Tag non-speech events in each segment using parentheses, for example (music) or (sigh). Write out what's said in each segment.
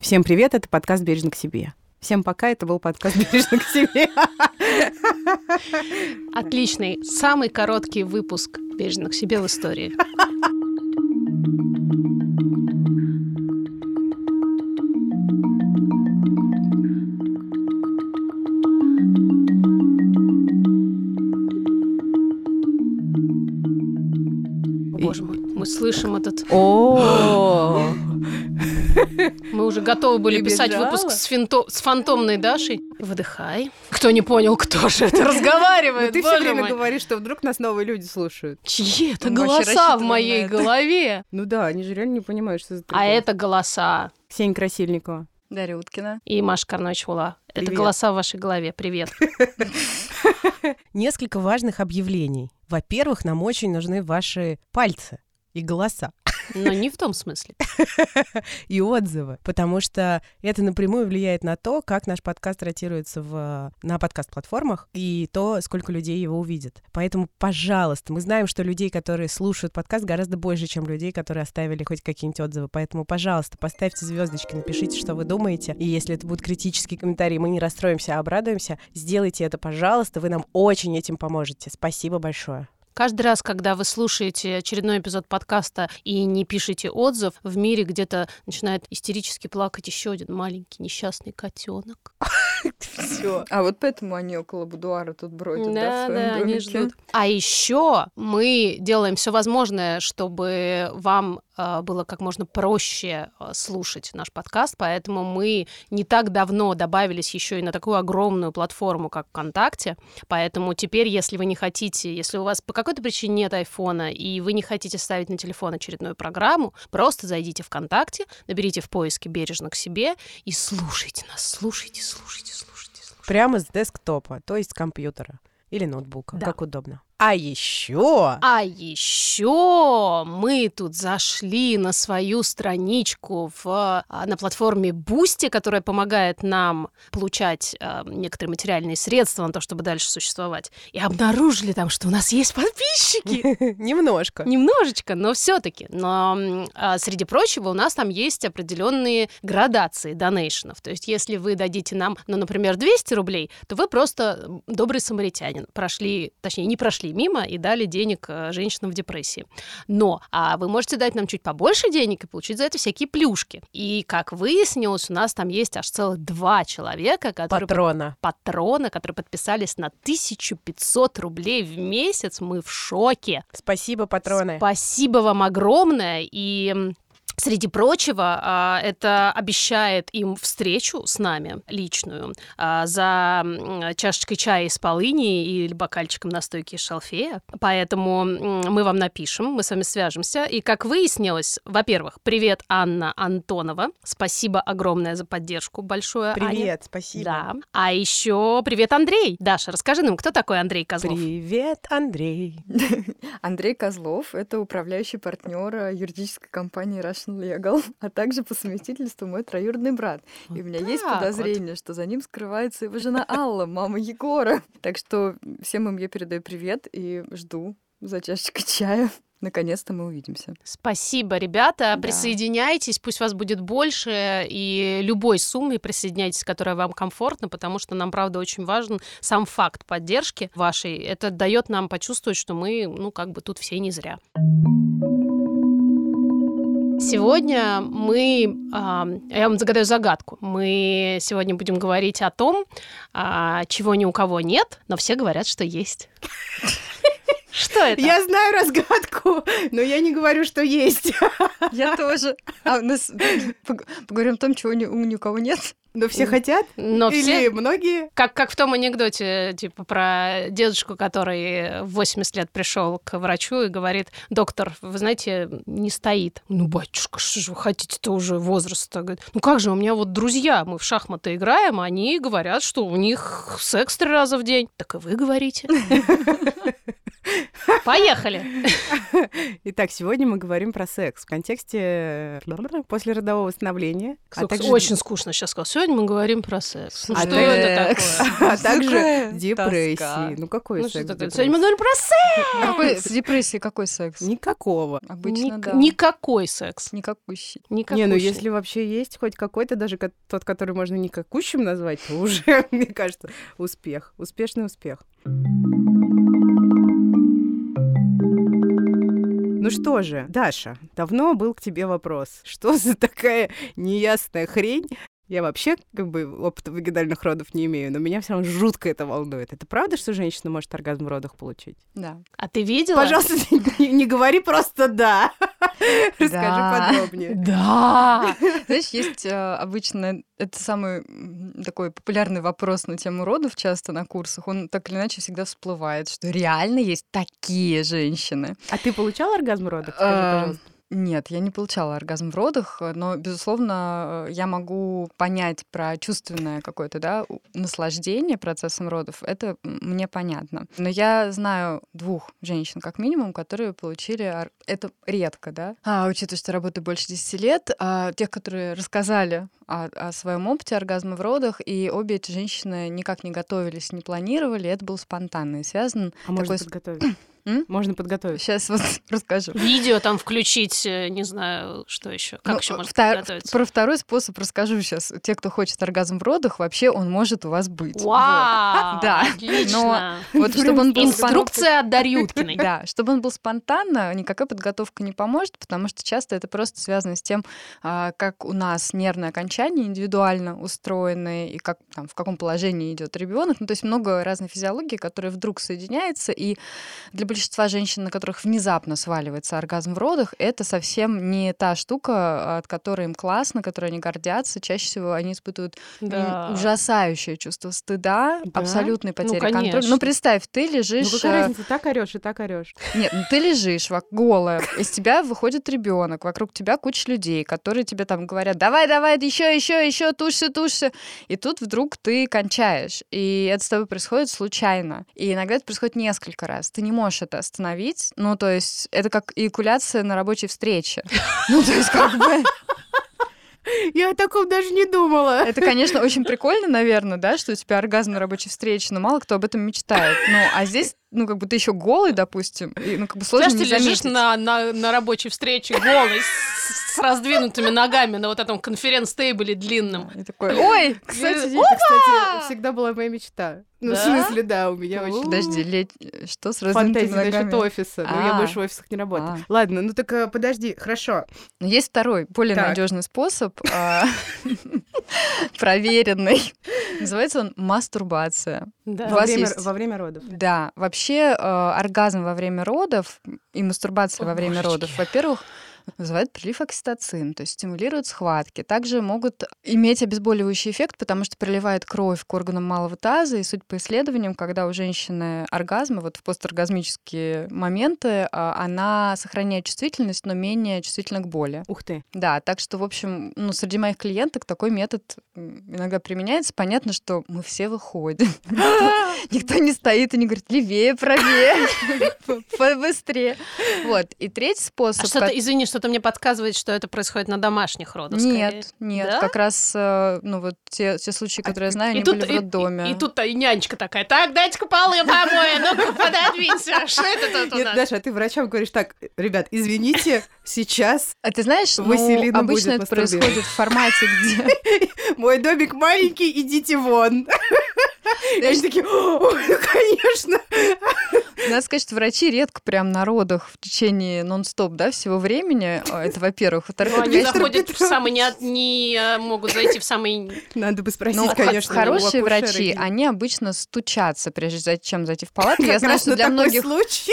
Всем привет, это подкаст «Бережно к себе». Всем пока, это был подкаст «Бережно к себе». Отличный, самый короткий выпуск «Бережно к себе» в истории. Боже мой, мы слышим этот... О, Мы уже готовы были писать выпуск с, финто- с фантомной Дашей. Выдыхай. Кто не понял, кто же это разговаривает? Ну ты все время говоришь, что вдруг нас новые люди слушают. Чьи это голоса в моей это. голове? Ну да, они же реально не понимают, что за А это голоса. Ксения Красильникова. Дарья Уткина. И Маша Карночула. Это голоса в вашей голове. Привет. (laughs) Несколько важных объявлений. Во-первых, нам очень нужны ваши пальцы и голоса, Но не в том смысле. (laughs) и отзывы, потому что это напрямую влияет на то, как наш подкаст ротируется в, на подкаст-платформах и то, сколько людей его увидит. Поэтому, пожалуйста, мы знаем, что людей, которые слушают подкаст, гораздо больше, чем людей, которые оставили хоть какие-нибудь отзывы. Поэтому, пожалуйста, поставьте звездочки, напишите, что вы думаете. И если это будут критические комментарии, мы не расстроимся, а обрадуемся. Сделайте это, пожалуйста, вы нам очень этим поможете. Спасибо большое. Каждый раз, когда вы слушаете очередной эпизод подкаста и не пишете отзыв, в мире где-то начинает истерически плакать еще один маленький несчастный котенок. Все. А вот поэтому они около будуара тут бродят, да, в своем домике? А еще мы делаем все возможное, чтобы вам э, было как можно проще э, слушать наш подкаст, поэтому мы не так давно добавились еще и на такую огромную платформу, как ВКонтакте. Поэтому теперь, если вы не хотите, если у вас по какой-то причине нет айфона и вы не хотите ставить на телефон очередную программу, просто зайдите ВКонтакте, наберите в поиске бережно к себе и слушайте нас, слушайте, слушайте, слушайте, слушайте. Прямо с десктопа, то есть с компьютера или ноутбука, Да. как удобно. А еще А еще мы тут зашли на свою страничку в, а, на платформе Boosty, которая помогает нам получать а, некоторые материальные средства на то, чтобы дальше существовать, и обнаружили там, что у нас есть подписчики. (laughs) немножко. Немножечко, но все-таки. Но а, среди прочего у нас там есть определенные градации донейшенов. То есть, если вы дадите нам, ну, например, 200 рублей, то вы просто добрый самаритянин. Прошли, точнее, не прошли мимо и дали денег э, женщинам в депрессии. Но а вы можете дать нам чуть побольше денег и получить за это всякие плюшки. И, как выяснилось, у нас там есть аж целых два человека, которые Патрона. патрона, которые подписались на 1500 рублей в месяц. Мы в шоке. Спасибо, патроны. Спасибо вам огромное. И Среди прочего, а, это обещает им встречу с нами личную а, за чашечкой чая из полыни или бокальчиком настойки из шалфея. Поэтому мы вам напишем, мы с вами свяжемся. И как выяснилось, во-первых, привет, Анна Антонова. Спасибо огромное за поддержку большое, Аня. Привет, спасибо. Да. А еще привет, Андрей. Даша, расскажи нам, кто такой Андрей Козлов? Привет, Андрей. (laughs) Андрей Козлов — это управляющий партнер юридической компании Russian Legal, (laughs) а также по совместительству мой троюродный брат. И у меня есть так вот. подозрение, что за ним скрывается его жена Алла, мама Егора. (laughs) Так что всем им я передаю привет и жду за чашечкой чая. (laughs) Наконец-то мы увидимся. Спасибо, ребята. Да. Присоединяйтесь, пусть вас будет больше, и любой суммой присоединяйтесь, которая вам комфортна, потому что нам, правда, очень важен сам факт поддержки вашей. Это дает нам почувствовать, что мы, ну, как бы тут все не зря. Сегодня мы, а, я вам загадаю загадку. Мы сегодня будем говорить о том, а, чего ни у кого нет, но все говорят, что есть. Что это? Я знаю разгадку, но я не говорю, что есть. Я тоже. А у нас пог- поговорим о том, чего ни, у ни у кого нет. Но все хотят? Но Или все, многие? Как, как в том анекдоте, типа, про дедушку, который в 80 лет пришел к врачу и говорит, доктор, вы знаете, не стоит. Ну, батюшка, что же вы хотите-то уже возраста? Говорит, ну как же, у меня вот друзья, мы в шахматы играем, они говорят, что у них секс три раза в день. Так и вы говорите. (laughs) (laughs) Поехали. Итак, сегодня мы говорим про секс в контексте послеродового восстановления. а также... Очень скучно сейчас сказал. Сегодня мы говорим про секс. Ну, а что это такое? А также депрессии. Ну какой ну, секс? Сегодня мы говорим про секс! С депрессией какой секс? Никакого. Обычно, да. Никакой секс. Никакущий. Не, ну если вообще есть хоть какой-то, даже тот, который можно никакущим назвать, то уже, (laughs) мне кажется, успех. Успешный успех. Ну что же, Даша, давно был к тебе вопрос. Что за такая неясная хрень я вообще как бы опыта вагинальных родов не имею, но меня все равно жутко это волнует. Это правда, что женщина может оргазм в родах получить? Да. А ты видела? Пожалуйста, (laughs) не, не говори просто «да». (laughs) Расскажи подробнее. Да. (laughs) Знаешь, есть э, обычно, это самый такой популярный вопрос на тему родов часто на курсах. Он так или иначе всегда всплывает, что реально есть такие женщины. А ты получала оргазм в родах? Скажи, Э, пожалуйста. Нет, я не получала оргазм в родах, но, безусловно, э, я могу понять про чувственное какое-то, да, наслаждение процессом родов. Это мне понятно. Но я знаю двух женщин, как минимум, которые получили... ор- Это редко, да? А, учитывая, что работаю больше 10 лет, а тех, которые рассказали о, о своем опыте оргазма в родах, и обе эти женщины никак не готовились, не планировали, это был спонтанно и связан А такой с- подготовить? М? Можно подготовить. Сейчас вот (laughs) расскажу. Видео там включить, э, не знаю, что еще. Как Ну, еще можно втор- подготовиться? Про второй способ расскажу сейчас. Те, кто хочет оргазм в родах, вообще он может у вас быть. Вау! Да, Отлично. Вот, Вот чтобы он был Инструкция от Дарьюткиной. (laughs) Да, чтобы он был спонтанно, никакая подготовка не поможет, потому что часто это просто связано с тем, а, как у нас нервные окончания индивидуально устроены и как там в каком положении идет ребенок. Ну, то есть много разной физиологии, которая вдруг соединяется, и для большинства женщин, на которых внезапно сваливается оргазм в родах, это совсем не та штука, от которой им классно, которой они гордятся. Чаще всего они испытывают Да. ужасающее чувство стыда, Да? абсолютной потери контроля. конечно. Ну, представь, ты Ну лежишь... какая э, разница, так орешь и так орешь. нет, ну ты лежишь голая, из тебя выходит ребенок, вокруг тебя куча людей, которые тебе там говорят, давай, давай, еще, еще, еще, тушься, тушься. И тут вдруг ты кончаешь. И это с тобой происходит случайно. И иногда это происходит несколько раз. Ты не можешь это остановить. Ну, то есть это как эякуляция на рабочей встрече. (laughs) Ну, то есть как бы... Я о таком даже не думала. Это, конечно, очень прикольно, наверное, да, что у тебя оргазм на рабочей встрече, но мало кто об этом мечтает. Ну, а здесь, ну, как бы ты еще голый, допустим, и, ну, как бы сложно Знаешь, не ты лежишь заметить. на, на, на рабочей встрече голый, с, с раздвинутыми ногами на вот этом конференц-тейбле длинном. И такой, ой, кстати, Это, кстати, всегда была моя мечта. Ну, в Да? смысле, да, у меня очень... Подожди, лет... что с раздвинутыми Фантазии насчет ногами? офиса. Но я А. больше в офисах не работаю. А. Ладно, ну так э, подожди, хорошо. Но есть второй, более надежный способ, а, (laughs) проверенный. Называется он мастурбация. Во время родов. Да, вообще э, оргазм во время родов и мастурбация О, во время божечки. родов, во-первых, вызывает прилив окситоцин, то есть стимулирует схватки. Также могут иметь обезболивающий эффект, потому что приливает кровь к органам малого таза, и суть по исследованиям, когда у женщины оргазмы, вот в посторгазмические моменты, а, она сохраняет чувствительность, но менее чувствительна к боли. Ух ты. Да, так что, в общем, ну, среди моих клиенток такой метод иногда применяется. Понятно, что мы все выходим. (laughs) Никто не стоит и не говорит, левее, правее, (laughs) (laughs) побыстрее. Вот. И третий А способ... что-то, ко- извини, что-то мне подсказывает, что это происходит на домашних родах. скорее. Нет, нет, Да? как раз, э, ну, вот те, те случаи, которые я знаю, И они тут, были в и- роддоме. и, и тут и нянечка такая, так, дайте-ка полы помою, ну-ка пододвинься, (laughs) что это тут у Нет, нас? Даша, а ты врачам говоришь так, ребят, извините, сейчас А ты знаешь, ну, Василина обычно будет это происходит в формате, где... (laughs) мой домик маленький, идите вон. И они такие, ой, ну, конечно. Надо сказать, что врачи редко прям на родах в течение нон-стоп, да, всего времени. А, Это во-первых. Во-вторых, Ну, они заходят в самый, не, э, могут зайти в самый... Надо бы спросить, Ну, конечно. хорошие врачи, они обычно стучатся, прежде чем зайти в палату. Я знаю, что для многих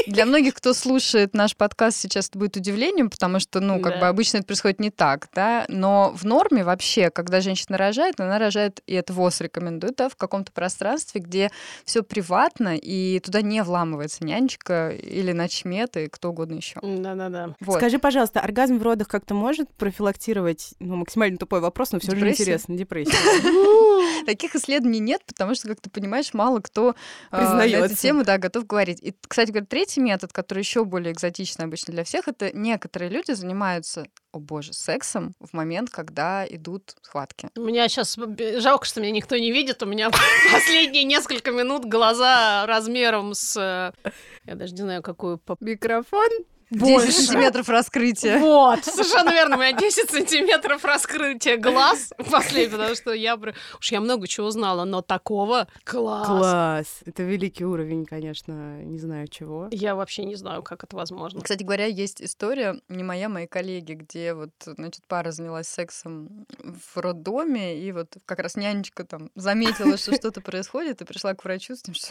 для многих, кто слушает наш подкаст, сейчас это будет удивлением, потому что, ну, как бы обычно это происходит не так, да. Но в норме вообще, когда женщина рожает, она рожает, и это ВОЗ рекомендует, да, в каком-то пространстве, где все приватно, и туда не вламывается нянечка или ночмед, и кто угодно еще. Да-да-да. Вот. Скажи, пожалуйста, оргазм в родах как-то может профилактировать, ну, максимально тупой вопрос, но все же интересно, депрессию? (laughs) Таких исследований нет, потому что, как ты понимаешь, мало кто а, на эту тему да, готов говорить. И, кстати говоря, третий метод, который еще более экзотичный обычно для всех, это некоторые люди занимаются, о боже, сексом в момент, когда идут схватки. У меня сейчас жалко, что меня никто не видит. У меня (laughs) последние несколько минут глаза размером с... э, Я даже не знаю, какую... по- Микрофон. 10 сантиметров раскрытия. Вот, совершенно верно. У меня 10 сантиметров раскрытия глаз (laughs) последний, потому что я... Уж я много чего знала, но такого... Класс. Класс. Это великий уровень, конечно, не знаю чего. Я вообще не знаю, как это возможно. Кстати говоря, есть история, не моя, моей коллеги, где вот, значит, пара занялась сексом в роддоме, и вот как раз нянечка там заметила, что (laughs) что-то происходит, и пришла к врачу с тем, что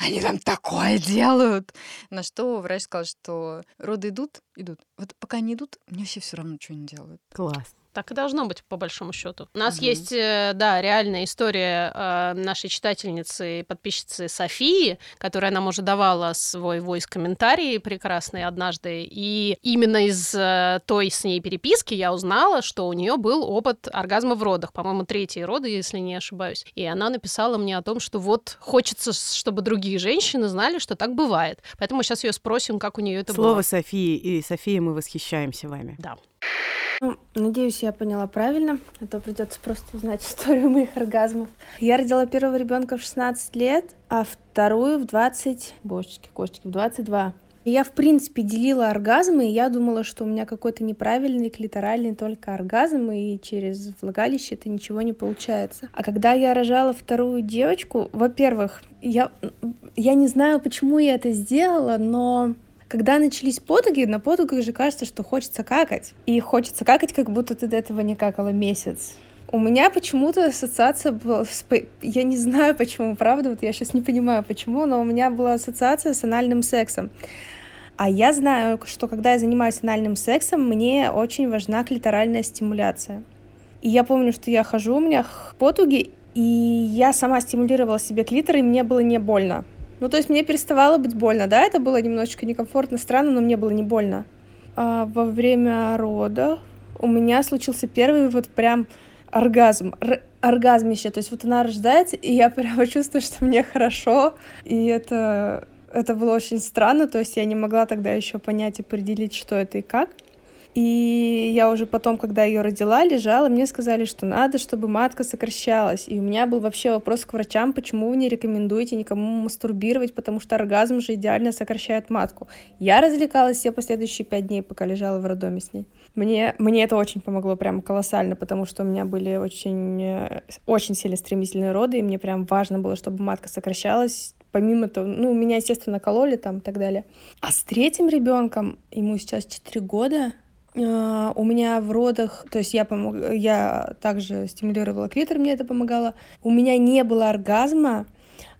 они там такое делают. На что врач сказал, что роды идут, идут. Вот пока не идут, мне вообще все равно, что они делают. Класс. Так и должно быть, по большому счету. У нас Мгм. есть, э, да, реальная история э, нашей читательницы и подписчицы Софии, которая нам уже давала свой войс-комментарий прекрасный однажды. И именно из э, той с ней переписки я узнала, что у нее был опыт оргазма в родах. По-моему, третьи роды, если не ошибаюсь. И она написала мне о том, что вот хочется, чтобы другие женщины знали, что так бывает. Поэтому сейчас ее спросим, как у нее это Слово было. Софии. И София, мы восхищаемся вами. Да. Ну, Надеюсь, я поняла правильно, а то придется просто узнать (laughs) историю моих оргазмов. Я родила первого ребенка в 16 лет, а вторую в 20... Божечки, кошечки, в 22. И Я, в принципе, делила оргазмы, и я думала, что у меня какой-то неправильный клиторальный только оргазм, и через влагалище это ничего не получается. А когда я рожала вторую девочку, во-первых, я, я не знаю, почему я это сделала, но когда начались потуги, на потугах же кажется, что хочется какать. И хочется какать, как будто ты до этого не какала месяц. У меня почему-то ассоциация была... с Я не знаю, почему, правда, вот я сейчас не понимаю, почему, но у меня была ассоциация с анальным сексом. А я знаю, что когда я занимаюсь анальным сексом, мне очень важна клиторальная стимуляция. И я помню, что я хожу, у меня потуги, и я сама стимулировала себе клитор, и мне было не больно. Ну, то есть мне переставало быть больно, да, это было немножечко некомфортно, странно, но мне было не больно. А во время рода у меня случился первый вот прям оргазм, р- оргазмище, то есть вот она рождается, и я (laughs) прямо чувствую, что мне хорошо, и это, это было очень странно, то есть я не могла тогда еще понять, определить, что это и как. И я уже потом, когда ее родила, лежала, мне сказали, что надо, чтобы матка сокращалась. И у меня был вообще вопрос к врачам, почему вы не рекомендуете никому мастурбировать, потому что оргазм же идеально сокращает матку. Я развлекалась все последующие пять дней, пока лежала в роддоме с ней. Мне, мне это очень помогло прям колоссально, потому что у меня были очень, э, очень сильно стремительные роды, и мне прям важно было, чтобы матка сокращалась. Помимо того, ну, меня, естественно, кололи там и так далее. А с третьим ребенком, ему сейчас 4 года, у меня в родах, то есть я, помог, я также стимулировала клитор, мне это помогало. У меня не было оргазма,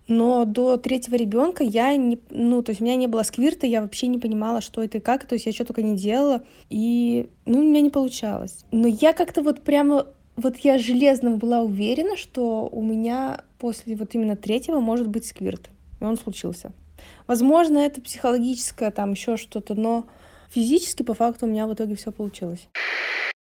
но до третьего ребенка я не, ну, то есть у меня не было сквирта, я вообще не понимала, что это и как, то есть я что только не делала, и, ну, у меня не получалось. Но я как-то вот прямо, вот я железно была уверена, что у меня после вот именно третьего может быть сквирт, и он случился. Возможно, это психологическое, там еще что-то, но физически по факту у меня в итоге все получилось.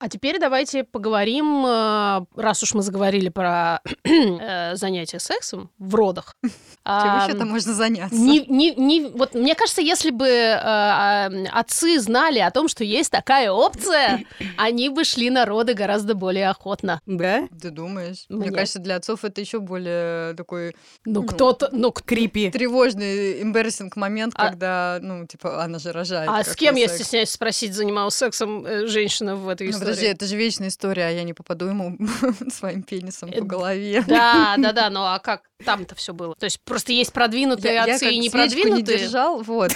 А теперь давайте поговорим, э, раз уж мы заговорили про (clears throat) э, занятия сексом в родах. (laughs) Чем а, вообще там можно заняться? не, не, не, вот мне кажется, если бы э, а, отцы знали о том, что есть такая опция, (clears throat) они бы шли на роды гораздо более охотно. Да? Ты думаешь? Мне Мне- кажется, для отцов это еще более такой Ну, Ну, кто-то, ну, Крипи. тревожный, эмберсинг момент, А- когда, ну, типа, она же рожает. а с кем, секс? Стесняюсь спросить, занималась сексом э, женщина в этой Ну, истории? подожди, это же вечная история, а я не попаду ему (laughs) своим пенисом Э, по голове. Да, (laughs) да, да, ну а как там-то все было? То есть просто есть продвинутые Я, я отцы как и не свечку не продвинутые. держал, вот.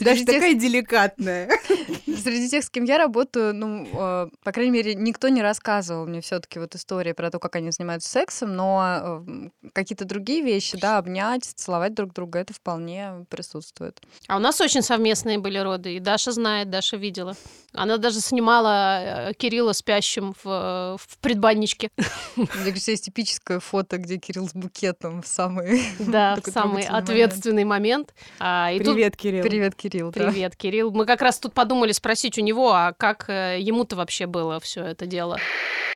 Даже такая деликатная. (laughs) среди тех, с кем я работаю, ну, э, по крайней мере, никто не рассказывал мне все таки вот истории про то, как они занимаются сексом, но э, какие-то другие вещи, да, обнять, целовать друг друга, это вполне присутствует. А у нас очень совместные были роды, и Даша знает, Даша видела. Она даже снимала э, Кирилла спящим в, э, в предбанничке. Мне кажется, есть типическое фото, где Кирилл с букетом в самый... (laughs) Да, в самый ответственный момент. А, и тут- Привет, Кирилл. Привет, Кирилл. да. Привет, Кирилл. Мы как раз тут подумали спросить спросить у него, а как э, ему-то вообще было все это дело?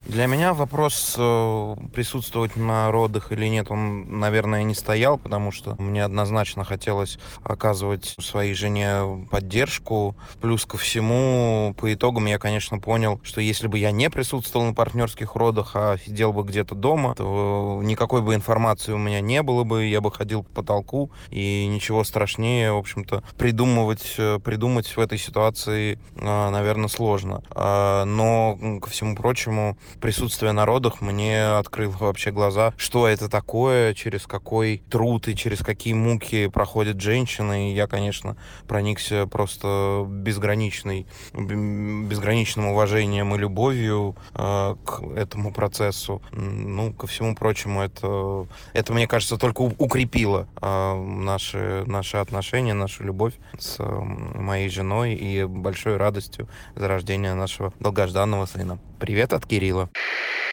Для меня вопрос э, присутствовать на родах или нет, он, наверное, не стоял, потому что мне однозначно хотелось оказывать своей жене поддержку. Плюс ко всему, по итогам я, конечно, понял, что если бы я не присутствовал на партнерских родах, а сидел бы где-то дома, то никакой бы информации у меня не было бы, я бы ходил по потолку, и ничего страшнее, в общем-то, придумывать, э, придумать в этой ситуации, э, наверное, сложно. А, но, ко всему прочему, присутствие на родах мне открыло вообще глаза, что это такое, через какой труд и через какие муки проходят женщины. И я, конечно, проникся просто безграничной, безграничным уважением и любовью э, к этому процессу. Ну, ко всему прочему, это, это мне кажется, только укрепило э, наши, наши отношения, нашу любовь с моей женой и большой радостью за рождение нашего долгожданного сына. Привет от Кирилла.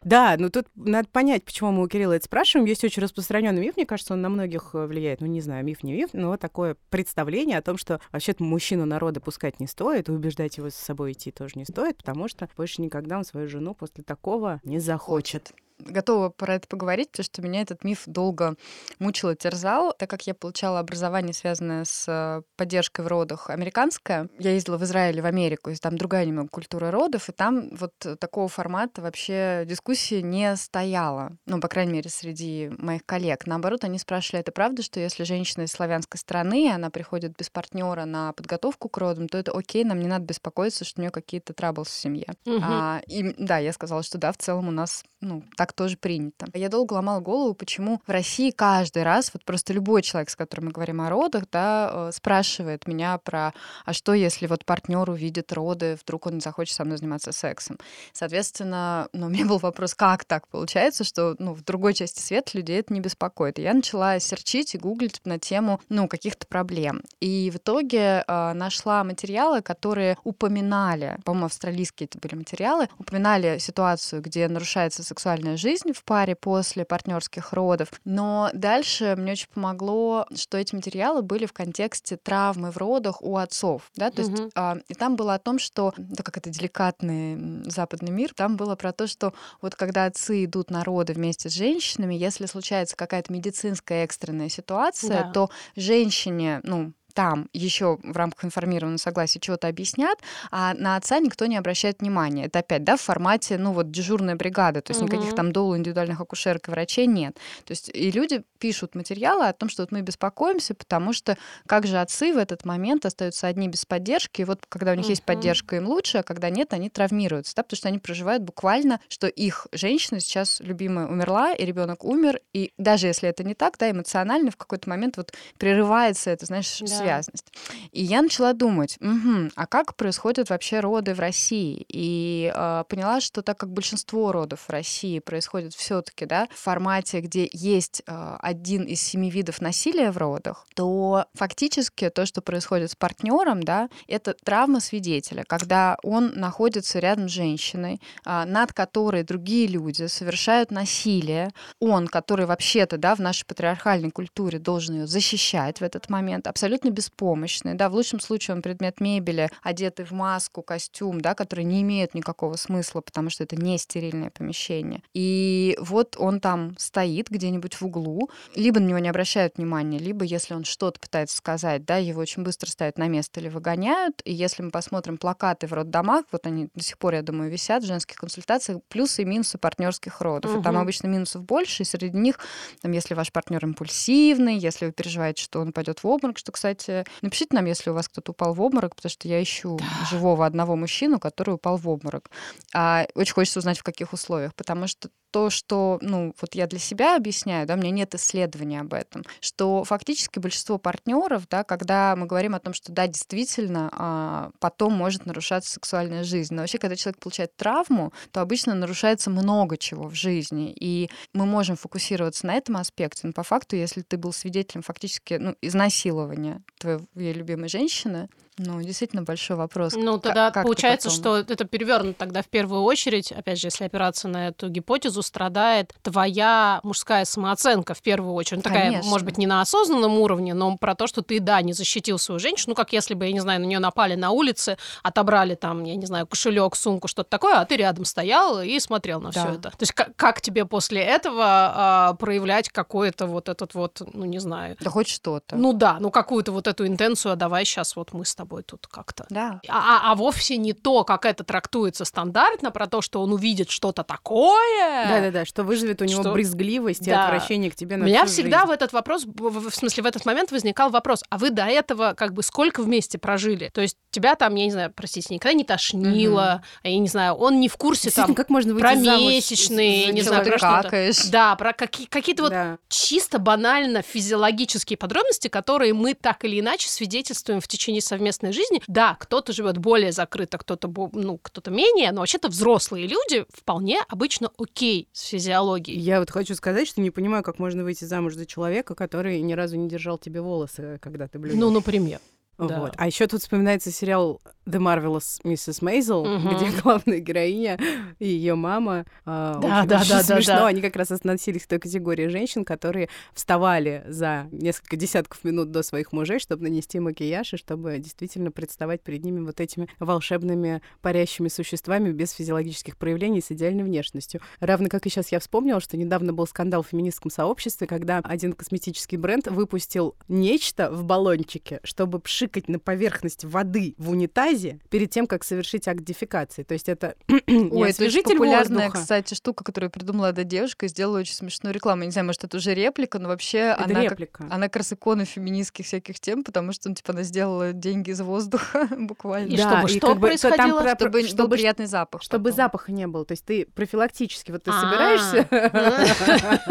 Да, ну тут надо понять, почему мы у Кирилла это спрашиваем. Есть очень распространенный миф, мне кажется, он на многих э, влияет. Ну, не знаю, миф, не миф, но такое представление о том, что вообще-то мужчину народа пускать не стоит, убеждать его с собой идти тоже не стоит, потому что больше никогда он свою жену после такого не захочет готова про это поговорить, потому что меня этот миф долго мучил и терзал, так как я получала образование, связанное с поддержкой в родах американское. Я ездила в Израиль в Америку, и там другая немного культура родов, и там вот такого формата вообще дискуссии не стояла. Ну, по крайней мере, среди моих коллег. Наоборот, они спрашивали, это правда, что если женщина из славянской страны, она приходит без партнера на подготовку к родам, то это окей, нам не надо беспокоиться, что у нее какие-то траблы в семье. Угу. А, и да, я сказала, что да, в целом у нас ну, так тоже принято. Я долго ломала голову, почему в России каждый раз, вот просто любой человек, с которым мы говорим о родах, да, э, спрашивает меня про, а что если вот партнер увидит роды, вдруг он не захочет со мной заниматься сексом. Соответственно, ну, у меня был вопрос, как так получается, что ну, в другой части света людей это не беспокоит. Я начала серчить и гуглить на тему ну, каких-то проблем. И в итоге э, нашла материалы, которые упоминали, по-моему, австралийские это были материалы, упоминали ситуацию, где нарушается сексуальная жизнь в паре после партнерских родов. Но дальше мне очень помогло, что эти материалы были в контексте травмы в родах у отцов. Да? То угу. есть, а, и там было о том, что, так как это деликатный западный мир, там было про то, что вот когда отцы идут на роды вместе с женщинами, если случается какая-то медицинская экстренная ситуация, да. то женщине, ну, там еще в рамках информированного согласия чего-то объяснят, а на отца никто не обращает внимания. Это опять, да, в формате, ну вот, дежурная бригада, то есть угу. никаких там долу индивидуальных акушерок и врачей нет. То есть и люди пишут материалы о том, что вот мы беспокоимся, потому что как же отцы в этот момент остаются одни без поддержки, и вот когда у них угу. есть поддержка, им лучше, а когда нет, они травмируются, да, потому что они проживают буквально, что их женщина сейчас любимая умерла, и ребенок умер, и даже если это не так, да, эмоционально в какой-то момент вот прерывается это, знаешь, да связность. И я начала думать, угу, а как происходят вообще роды в России? И э, поняла, что так как большинство родов в России происходит все-таки да, в формате, где есть э, один из семи видов насилия в родах, то фактически то, что происходит с партнером, да, это травма свидетеля, когда он находится рядом с женщиной, э, над которой другие люди совершают насилие, он, который вообще-то да, в нашей патриархальной культуре должен ее защищать в этот момент, абсолютно беспомощный, да, в лучшем случае он предмет мебели, одетый в маску, костюм, да, который не имеет никакого смысла, потому что это не стерильное помещение. И вот он там стоит где-нибудь в углу, либо на него не обращают внимания, либо если он что-то пытается сказать, да, его очень быстро ставят на место или выгоняют. И если мы посмотрим плакаты в роддомах, вот они до сих пор, я думаю, висят в женских консультациях, плюсы и минусы партнерских родов. Угу. И там обычно минусов больше, и среди них, там, если ваш партнер импульсивный, если вы переживаете, что он пойдет в обморок, что, кстати, кстати, напишите нам, если у вас кто-то упал в обморок, потому что я ищу да. живого одного мужчину, который упал в обморок. А очень хочется узнать, в каких условиях, потому что то, что, ну, вот я для себя объясняю, да, у меня нет исследования об этом, что фактически большинство партнеров, да, когда мы говорим о том, что да, действительно, а, потом может нарушаться сексуальная жизнь, но вообще, когда человек получает травму, то обычно нарушается много чего в жизни, и мы можем фокусироваться на этом аспекте, но по факту, если ты был свидетелем фактически, ну, изнасилования твоей любимой женщины, Ну, действительно большой вопрос. Ну, тогда как получается, потом? что это перевернуто тогда в первую очередь, опять же, если опираться на эту гипотезу, страдает твоя мужская самооценка в первую очередь. Ну, такая, Конечно. может быть, не на осознанном уровне, но про то, что ты, да, не защитил свою женщину, ну, как если бы, я не знаю, на нее напали на улице, отобрали там, я не знаю, кошелек, сумку, что-то такое, а ты рядом стоял и смотрел на все Да. это. То есть как, как тебе после этого а, проявлять какой-то вот этот вот, ну, не знаю, Да хоть что-то. ну да, ну какую-то вот эту интенцию, а давай сейчас вот мы с тобой тут как-то да. а, а- а вовсе не то, как это трактуется стандартно, про то, что он увидит что-то такое. Да-да-да, что вызовет у него Что- брезгливость и Да. отвращение к тебе У на меня всю всегда жизнь. в этот вопрос, в- смысле, в этот момент возникал вопрос, а вы до этого как бы сколько вместе прожили? То есть тебя там, я не знаю, простите, никогда не тошнило, а я не знаю, он не в курсе там как можно про месячные, не знаю, про что-то. Да, про какие- какие-то вот Да. чисто банально физиологические подробности, которые мы так или иначе свидетельствуем в течение совместной жизни. Да, кто-то живет более закрыто, кто-то ну, кто-то менее, но вообще-то взрослые люди вполне обычно окей с физиологией. Я вот хочу сказать, что не понимаю, как можно выйти замуж за человека, который ни разу не держал тебе волосы, когда ты блюдешь. Ну, например. Да. Вот. А еще тут вспоминается сериал The Marvelous Mrs. Maisel, Мгм. где (laughs) главная героиня и ее мама. а, Да, очень- да, очень да, смешно. да. Они как раз относились к той категории женщин, которые вставали за несколько десятков минут до своих мужей, чтобы нанести макияж и чтобы действительно представать перед ними вот этими волшебными парящими существами без физиологических проявлений с идеальной внешностью. Равно как и сейчас я вспомнила, что недавно был скандал в феминистском сообществе, когда один косметический бренд выпустил нечто в баллончике, чтобы пшикать на поверхность воды в унитазе перед тем, как совершить акт дефекации. То есть это (clears throat) Ой, это очень популярная, воздуха. кстати, штука, которую придумала эта девушка и сделала очень смешную рекламу. Я не знаю, может, это уже реплика, но вообще Это она, как, реплика. она как раз икона феминистских всяких тем, потому что, ну, типа, она сделала деньги из воздуха (laughs) буквально. И чтобы что как там происходило? про- Чтобы был чтобы приятный запах. Чтобы потом. запаха не было. То есть ты профилактически, вот ты А. собираешься... (laughs)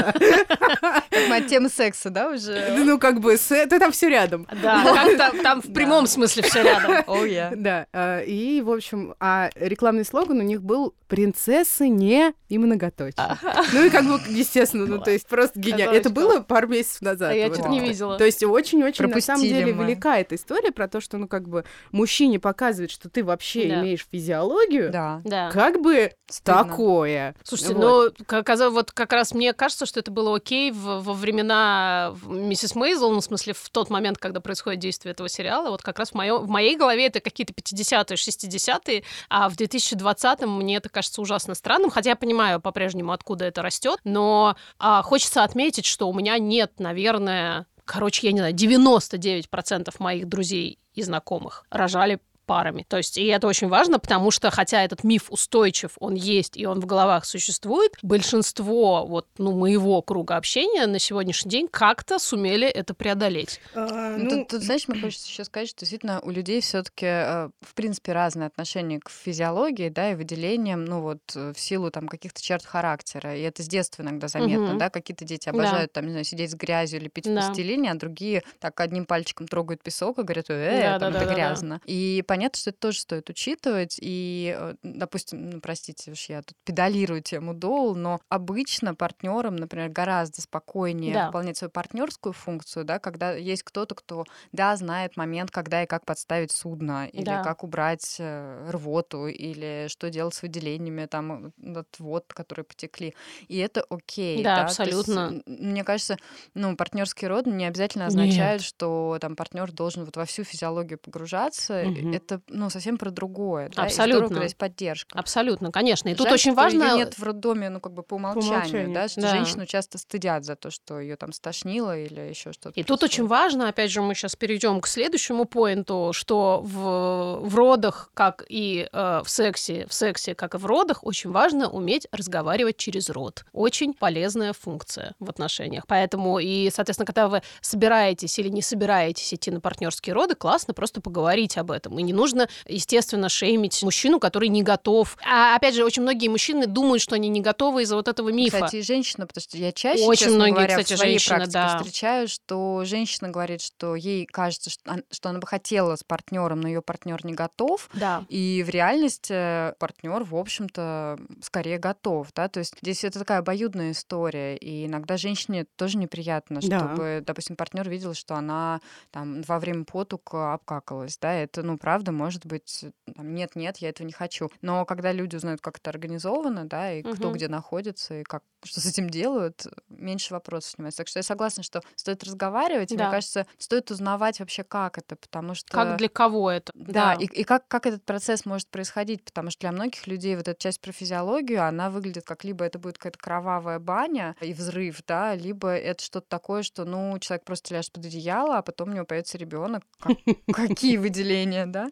Как от темы секса, да, уже? Ну, как бы, с- ты там все рядом. Да, как там, в прямом смысле все рядом. (laughs) О, я. (laughs) Да, а, и, в общем, а рекламный слоган у них был «Принцессы не и многоточие». Ну и как бы, естественно, ну то есть просто гениально. Это было пару месяцев назад. А я вот что-то не видела. То есть очень-очень, на самом деле, мы. велика эта история про то, что, ну, как бы, мужчине показывает, что ты вообще Да. имеешь физиологию, Да. Да. как бы Стыдно. такое. Слушайте, Вот. ну, как, каза- вот как раз мне кажется, что это было окей в- во времена миссис Мейзел, ну, в смысле, в тот момент, когда происходит действие этого сериала, вот как раз в, моё- в моей голове это какие-то 50-е, 60-е, а в 2020-м мне это кажется ужасно странным, хотя я понимаю по-прежнему, откуда это растет, но а, хочется отметить, что у меня нет, наверное, короче, я не знаю, 99% моих друзей и знакомых рожали парами. То есть, и это очень важно, потому что, хотя этот миф устойчив, он есть, и он в головах существует, большинство вот, ну, моего круга общения на сегодняшний день как-то сумели это преодолеть. А, Ну, ну, тут, тут, знаешь, мне хочется еще сказать, что действительно у людей все-таки, в принципе, разное отношение к физиологии, да, и выделениям, ну вот, э, в силу там каких-то черт характера. И это с детства иногда заметно, Мгм. да, какие-то дети Да. обожают, там, не знаю, сидеть с грязью или пить в Да. пластилине, а другие так одним пальчиком трогают песок и говорят, э, Да, там да, это да, да, да. грязно. И понятно, что это тоже стоит учитывать. И, э, допустим, ну, простите, уж я тут педалирую тему дол, но обычно партнерам, например, гораздо спокойнее Да. выполнять свою партнерскую функцию, да, когда есть кто-то, кто, да, знает момент, когда и как подставить судно, или Да. как убрать э, рвоту, или что делать с выделениями, там, э, от вод, которые потекли. И это окей. Да, То есть, абсолютно. м, мне кажется, ну, партнерский род не обязательно означает, что там партнер должен вот во всю физиологию погружаться. Мгм. Это, ну, совсем про другое. Да? И Абсолютно. когда есть поддержка. Абсолютно, конечно. И тут Жаль, очень что её важно... нет в роддоме, ну, как бы по умолчанию, умолчанию. да, что Да. женщину часто стыдят за то, что ее там стошнило или еще что-то. И тут очень важно, опять же, мы сейчас перейдем к следующему поинту, что в, в родах, как и э, в сексе, в сексе, как и в родах, очень важно уметь разговаривать через рот. Очень полезная функция в отношениях. Поэтому и, соответственно, когда вы собираетесь или не собираетесь идти на партнерские роды, классно просто поговорить об этом. И не нужно, естественно, шеймить мужчину, который не готов. А опять же, очень многие мужчины думают, что они не готовы из-за вот этого мифа. Кстати, и женщина, потому что я чаще, Очень многие, говоря, кстати, в своей женщины, практике да. встречаю, что женщина говорит, что ей кажется, что, он- что она бы хотела с партнером, но ее партнер не готов. Да. И в реальности партнер, в общем-то, скорее готов, да, то есть здесь это такая обоюдная история, и иногда женщине тоже неприятно, Да. чтобы, допустим, партнер видел, что она там во время потуга обкакалась, да, это, ну, правда, может быть, там, нет-нет, я этого не хочу. Но когда люди узнают, как это организовано, да, и кто Мгм. где находится, и как что с этим делают, меньше вопросов снимается. Так что я согласна, что стоит разговаривать, и Да. мне кажется, стоит узнавать вообще, как это, потому что... Как для кого это? Да, и, и как, как этот процесс может происходить, потому что для многих людей вот эта часть про физиологию, она выглядит как либо это будет какая-то кровавая баня и взрыв, да, либо это что-то такое, что, ну, человек просто ляжет под одеяло, а потом у него появится ребенок. (laughs) Какие выделения, да?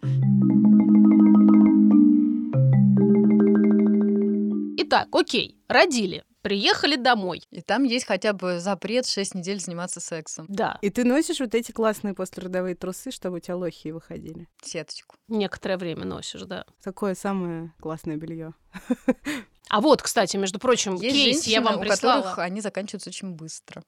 Итак, окей, родили, приехали домой. И там есть хотя бы запрет 6 недель заниматься сексом. Да, И ты носишь вот эти классные послеродовые трусы, чтобы у тебя лохи выходили. Сеточку. некоторое время носишь, да. Такое самое классное белье. А вот, кстати, между прочим, Есть кейс женщины, я вам у прислала. которых они заканчиваются очень быстро.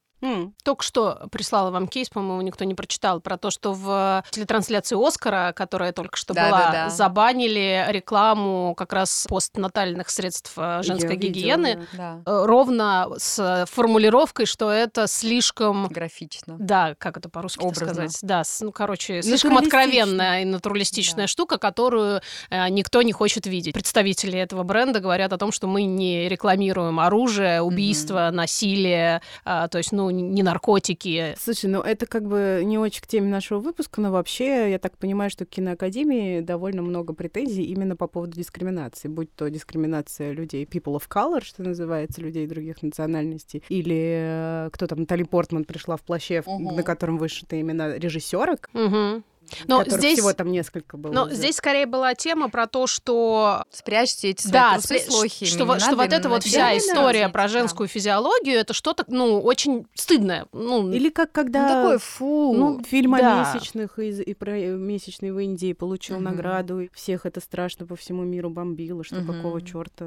Только что прислала вам кейс, по-моему, никто не прочитал, про то, что в телетрансляции Оскара, которая только что Да, была, да, да. забанили рекламу как раз постнатальных средств э, женской Я видела, гигиены. да. Да, э, Ровно с формулировкой, что это слишком графично. да, как это по-русски сказать? Да, ну, короче, слишком Натуралистично. откровенная и натуралистичная Да. штука, которую э, никто не хочет видеть. Представители этого бренда говорят о том, что мы не рекламируем оружие, убийство, насилие, а, то есть, ну, не наркотики. Слушай, ну это как бы не очень к теме нашего выпуска, но вообще я так понимаю, что к киноакадемии довольно много претензий именно по поводу дискриминации, будь то дискриминация людей people of color, что называется, людей других национальностей, или э, кто там, Натали Портман пришла в плаще, Мгм. на котором вышиты имена режиссерок, Мгм. Но которых здесь, всего там несколько было. но уже. здесь скорее была тема про то, что Спрячьте эти свои да, трусы спря- с лохи. что, вот- что вот эта вот вся история про женскую физиологию, это что-то, ну, очень стыдное. Ну, Или как когда... Ну, такой, фу. Ну, фильм да. о месячных из, и про э, месячный в Индии получил Мгм. награду, и всех это страшно по всему миру бомбило, что Мгм. какого черта.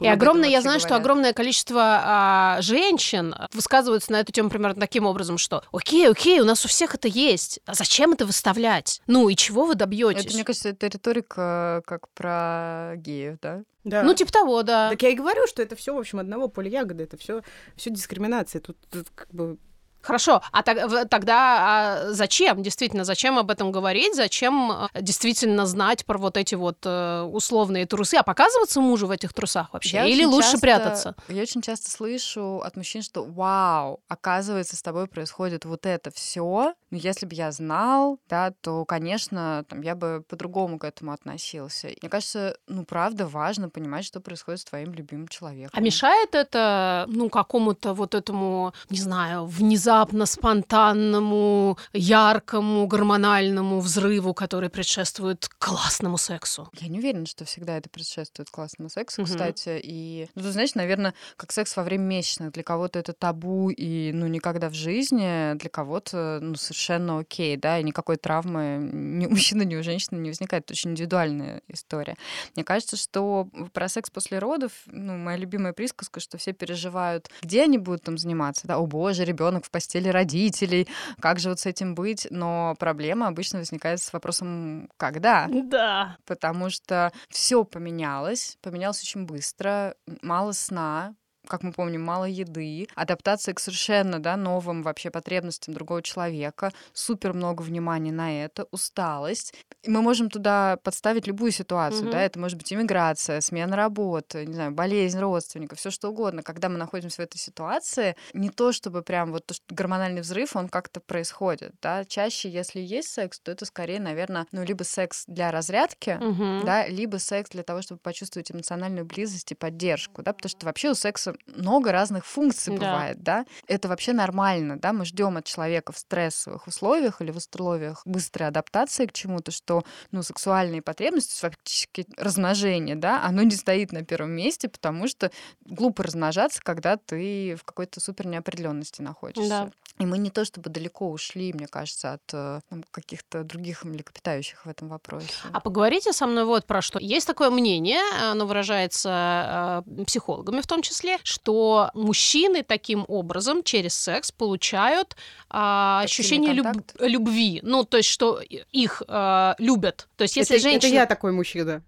И огромное, я знаю, что говорят. огромное количество а, женщин высказываются на эту тему примерно таким образом, что окей, окей, у нас у всех это есть, а зачем это выставлять? Ну и чего вы добьетесь? Это, мне кажется, это риторика как про геев, да? Да. Ну, типа того, да. Так я и говорю, что это все, в общем, одного поля ягоды, это все, все дискриминация. Тут, тут как бы Хорошо, а в- тогда а зачем, действительно, зачем об этом говорить, зачем э, действительно знать про вот эти вот э, условные трусы, а показываться мужу в этих трусах вообще? Я Или лучше часто- прятаться? Я очень часто слышу от мужчин, что вау, оказывается, с тобой происходит вот это все. Но если бы я знал, да, то, конечно, там, я бы по-другому к этому относился. Мне кажется, ну, правда, важно понимать, что происходит с твоим любимым человеком. А мешает это, ну, какому-то вот этому, не знаю, внезапно спонтанному, яркому, гормональному взрыву, который предшествует классному сексу? Я не уверена, что всегда это предшествует классному сексу, Мгм. кстати. И, ну, ты знаешь, наверное, как секс во время месячных. Для кого-то это табу и, ну, никогда в жизни. Для кого-то, ну, совершенно окей, да, и никакой травмы ни у мужчины, ни у женщины не возникает. Это очень индивидуальная история. Мне кажется, что про секс после родов, ну, моя любимая присказка, что все переживают, где они будут там заниматься, да, о боже, ребенок в постели родителей, как же вот с этим быть? Но проблема обычно возникает с вопросом, когда? Да. потому что все поменялось, поменялось очень быстро, мало сна, как мы помним, мало еды, адаптация к совершенно да, новым вообще потребностям другого человека, супер много внимания на это, усталость. И мы можем туда подставить любую ситуацию, Мгм. да, это может быть иммиграция, смена работы, не знаю, болезнь родственников, все что угодно. Когда мы находимся в этой ситуации, не то чтобы прям вот гормональный взрыв, он как-то происходит, да, чаще, если есть секс, то это скорее, наверное, ну, либо секс для разрядки, Мгм. да, либо секс для того, чтобы почувствовать эмоциональную близость и поддержку, да, потому что вообще у секса много разных функций Да. бывает, да. Это вообще нормально, да. Мы ждем от человека в стрессовых условиях или в условиях быстрой адаптации к чему-то, что, ну, сексуальные потребности, фактически размножение, да, оно не стоит на первом месте, потому что глупо размножаться, когда ты в какой-то супер неопределенности находишься. Да. И мы не то чтобы далеко ушли, мне кажется, от э, каких-то других млекопитающих в этом вопросе. А поговорите со мной вот про что. Есть такое мнение, оно выражается э, психологами в том числе, что мужчины таким образом через секс получают а, ощущение люб- любви. Ну, то есть, что их э, любят. То есть, если это, это женщина... я такой мужчина.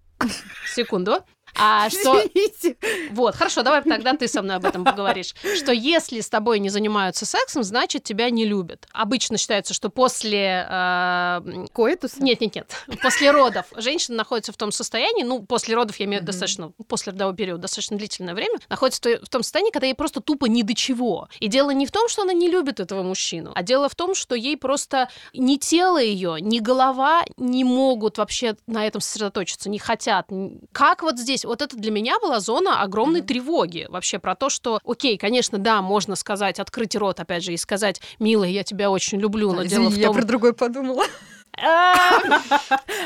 Секунду. А (laughs) что... Вот, хорошо, давай тогда ты со мной об этом поговоришь. Что если с тобой не занимаются сексом, значит, тебя не любят. Обычно считается, что после... э, Коэтус? Нет, нет, нет. После родов женщина находится в том состоянии, ну, после родов, я имею в виду достаточно, после родового периода, достаточно длительное время, находится в том состоянии, когда ей просто тупо ни до чего. И дело не в том, что она не любит этого мужчину, а дело в том, что ей просто ни тело ее, ни голова не могут вообще на этом сосредоточиться, не хотят. Как вот здесь? Вот это для меня была зона огромной Мгм. тревоги вообще про то, что, окей, конечно, да, можно сказать, открыть рот, опять же, и сказать, милая, я тебя очень люблю, но Да, дело извини, в я том... про другое подумала.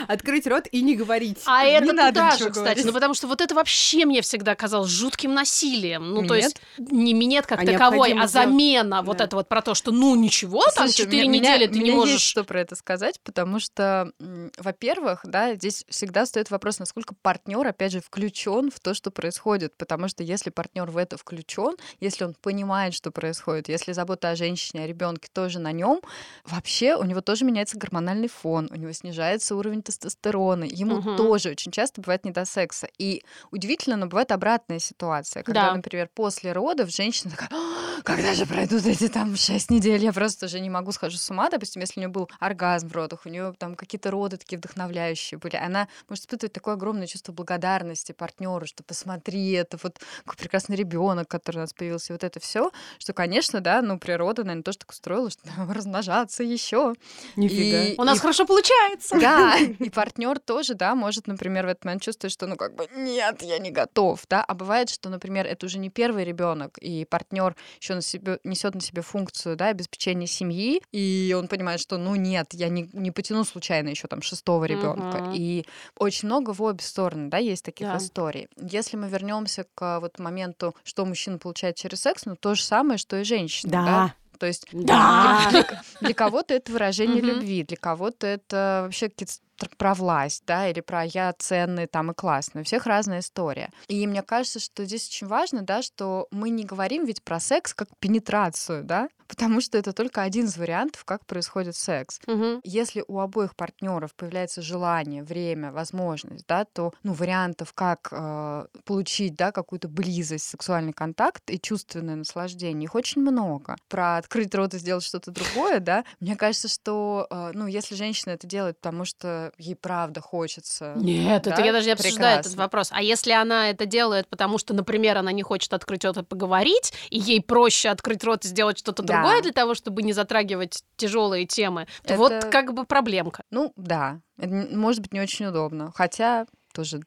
Открыть рот и не говорить. А Не это надо туда же, кстати. Ну, потому что вот это вообще мне всегда казалось жутким насилием. Ну, то есть не минет как А таковой, а замена вот это вот про то, что ну ничего, там Слушай, 4 у меня- недели ты не есть можешь... что про это сказать, потому что, во-первых, да, здесь всегда стоит вопрос, насколько партнер, опять же, включен в то, что происходит, потому что если партнер в это включен, если он понимает, что происходит, если забота о женщине, о ребенке тоже на нем, вообще у него тоже меняется гормональный фон, у него снижается уровень тестостерона, ему Мгм. тоже очень часто бывает не до секса. И удивительно, но бывает обратная ситуация, когда, Да. например, после родов женщина такая, «А, когда же пройдут эти там 6 недель, я просто уже не могу, схожу с ума, допустим, если у нее был оргазм в родах, у нее там какие-то роды такие вдохновляющие были, она может испытывать такое огромное чувство благодарности партнеру, что посмотри, это вот какой прекрасный ребенок, который у нас появился, и вот это все, что, конечно, да, ну, природа, наверное, тоже так устроила, что (laughs) размножаться еще. Нифига. И- У нас хорошо получается. да, (laughs) и партнер тоже, да, может, например, в этот момент чувствовать, что, ну, как бы, нет, я не готов, да, а бывает, что, например, это уже не первый ребенок, и партнер еще на себе, несет на себе функцию, да, обеспечения семьи, и он понимает, что, ну, нет, я не, не потяну случайно еще там шестого ребенка, Мгм. и очень много в обе стороны, да, есть таких Да. историй. Если мы вернемся к вот моменту, что мужчина получает через секс, ну, то же самое, что и женщина, да, Да. То есть Да. для, для- кого-то это выражение любви, для кого-то это вообще какие-то про власть, да, или про я ценный там и классный. У всех разная история. И мне кажется, что здесь очень важно, да, что мы не говорим ведь про секс как пенетрацию, да, потому что это только один из вариантов, как происходит секс. Мгм. Если у обоих партнеров появляется желание, время, возможность, да, то ну, вариантов, как э, получить да, какую-то близость, сексуальный контакт и чувственное наслаждение, их очень много. Про открыть рот и сделать что-то другое, да, мне кажется, что э, ну, если женщина это делает, потому что ей правда хочется. Нет, это да, я даже не обсуждаю этот вопрос. А если она это делает, потому что, например, она не хочет открыть рот и поговорить, и ей проще открыть рот и сделать что-то Да. другое для того, чтобы не затрагивать тяжелые темы, то Это- вот как бы проблемка. Ну, да, это может быть не очень удобно, хотя тоже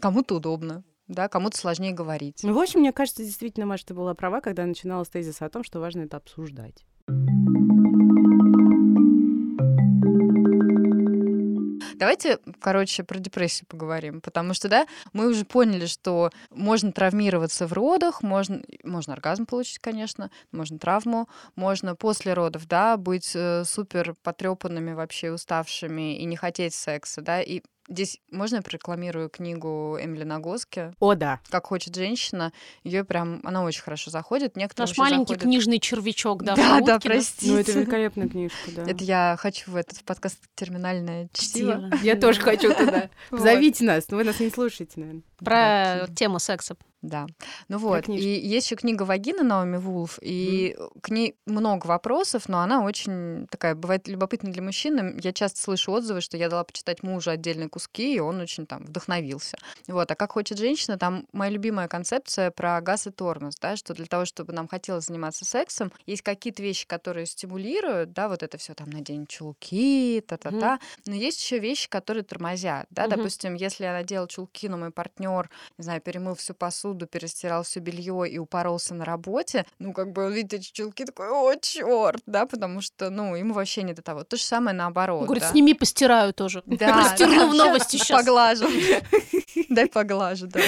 кому-то удобно. Да, кому-то сложнее говорить. Ну, в общем, мне кажется, действительно, Маша, ты была права, когда начинала с тезиса о том, что важно это обсуждать. Давайте, короче, про депрессию поговорим, потому что, да, мы уже поняли, что можно травмироваться в родах, можно, можно оргазм получить, конечно, можно травму, можно после родов, да, быть э, супер потрепанными вообще, уставшими и не хотеть секса, да, и Здесь можно я прорекламирую книгу Эмили Нагоски О, да. «Как хочет женщина». Ее прям, она очень хорошо заходит. Некоторым Наш маленький заходит- книжный червячок, да, Да, да, простите. Ну, это великолепная книжка, да. Это я хочу в этот в подкаст «Терминальное чтиво». Я тоже хочу туда. (laughs) Зовите нас, но вы нас не слушаете, наверное. Про тему секса. Да. Ну вот. книжка. И есть еще книга Вагина Наоми Вулф, и к ней много вопросов, но она очень такая, бывает любопытна для мужчин. Я часто слышу отзывы, что я дала почитать мужу отдельные куски, и он очень там вдохновился. Вот. А как хочет женщина, там моя любимая концепция про газ и тормоз, да, что для того, чтобы нам хотелось заниматься сексом, есть какие-то вещи, которые стимулируют, да, вот это все там надень чулки, та-та-та, но есть еще вещи, которые тормозят, да, Мгм. допустим, если я надела чулки, но мой партнер, не знаю, перемыл всю посуду, перестирал все белье и упоролся на работе, ну, как бы он видит эти чулки, такой, о, черт, да, потому что, ну, ему вообще не до того. То же самое наоборот. Говорит, да. сними, постираю тоже. Да, Растерну да, в новости сейчас. Поглажу. (laughs) Дай поглажу, да.